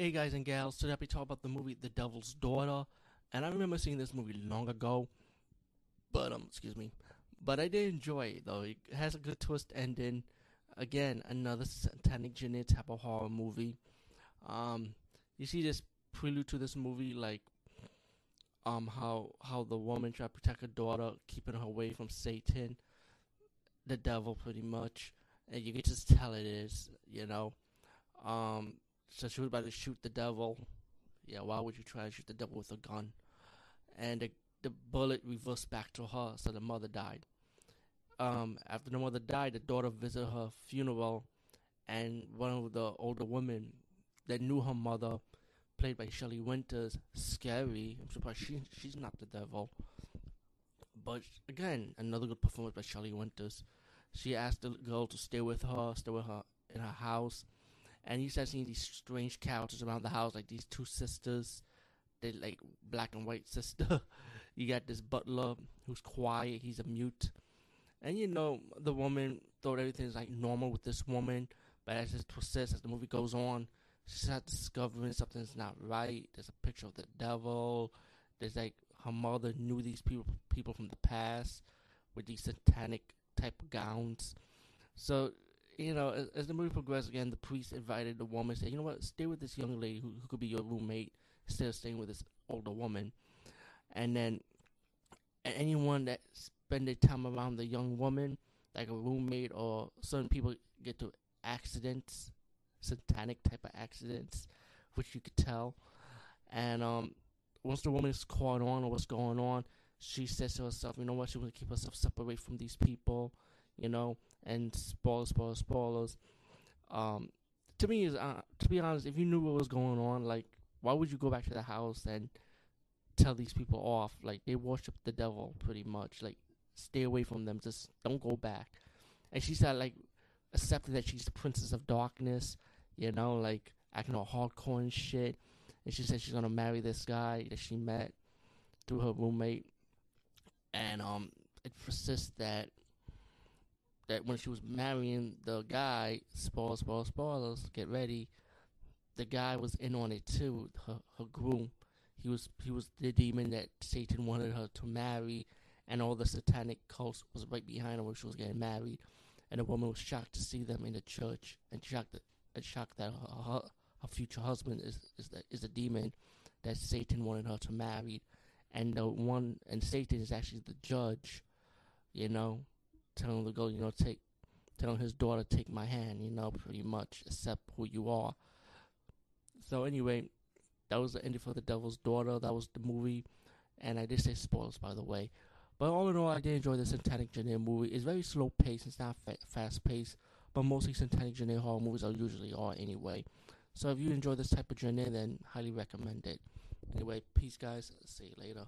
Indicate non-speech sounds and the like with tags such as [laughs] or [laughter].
Hey guys and gals, today we talk about the movie The Devil's Daughter. And I remember seeing this movie long ago. But, um, excuse me. But I did enjoy it though. It has a good twist ending. Again, another satanic jinnet type of horror movie. Um, you see this prelude to this movie, like um how how the woman tried to protect her daughter, keeping her away from Satan, the devil, pretty much, and you can just tell it is, you know. Um, so she was about to shoot the devil. Yeah, why would you try to shoot the devil with a gun? And the the bullet reversed back to her, so the mother died. Um, after the mother died, the daughter visited her funeral, and one of the older women that knew her mother, played by Shelley Winters, scary. I'm surprised she she's not the devil. But again, another good performance by Shelley Winters. She asked the girl to stay with her, stay with her in her house, and you start seeing these strange characters around the house, like these two sisters. They like black and white sister. [laughs] you got this butler who's quiet. He's a mute, and you know the woman thought everything is like normal with this woman, but as it persists, as the movie goes on, she starts discovering something's not right. There's a picture of the devil. There's like her mother knew these people people from the past with these satanic type of gowns. So you know, as, as, the movie progressed, again, the priest invited the woman, said, "You know what? Stay with this young lady who, who could be your roommate instead of staying with this older woman." And then anyone that spend their time around the young woman, like a roommate or certain people, get to accidents, satanic type of accidents, which you could tell. And um, once the woman is caught on or what's going on, she says to herself, "You know what? She wants to keep herself separate from these people." You know, and spoilers, spoilers, spoilers. Um, to me, is uh, to be honest, if you knew what was going on, like, why would you go back to the house and tell these people off? Like, they worship the devil pretty much. Like, stay away from them. Just don't go back. And she said, like, accepting that she's the princess of darkness. You know, like acting all hardcore and shit. And she said she's gonna marry this guy that she met through her roommate. And um, it persists that that when she was marrying the guy, spoilers, spoilers, spoilers, get ready. The guy was in on it too. Her her groom, he was he was the demon that Satan wanted her to marry, and all the satanic cults was right behind her when she was getting married. And the woman was shocked to see them in the church, and shocked that and shocked that her, her, her future husband is is the, is a demon that Satan wanted her to marry, and the one and Satan is actually the judge, you know, telling the girl, you know, take, telling his daughter, take my hand, you know, pretty much, accept who you are. So anyway, that was the ending for the Devil's Daughter. That was the movie, and I did say spoilers, by the way. But all in all, I did enjoy the Satanic Genet movie. It's very slow paced. It's not fa- fast paced, but mostly Satanic Genet horror movies are usually are anyway. So if you enjoy this type of genre, then highly recommend it. Anyway, peace, guys. See you later.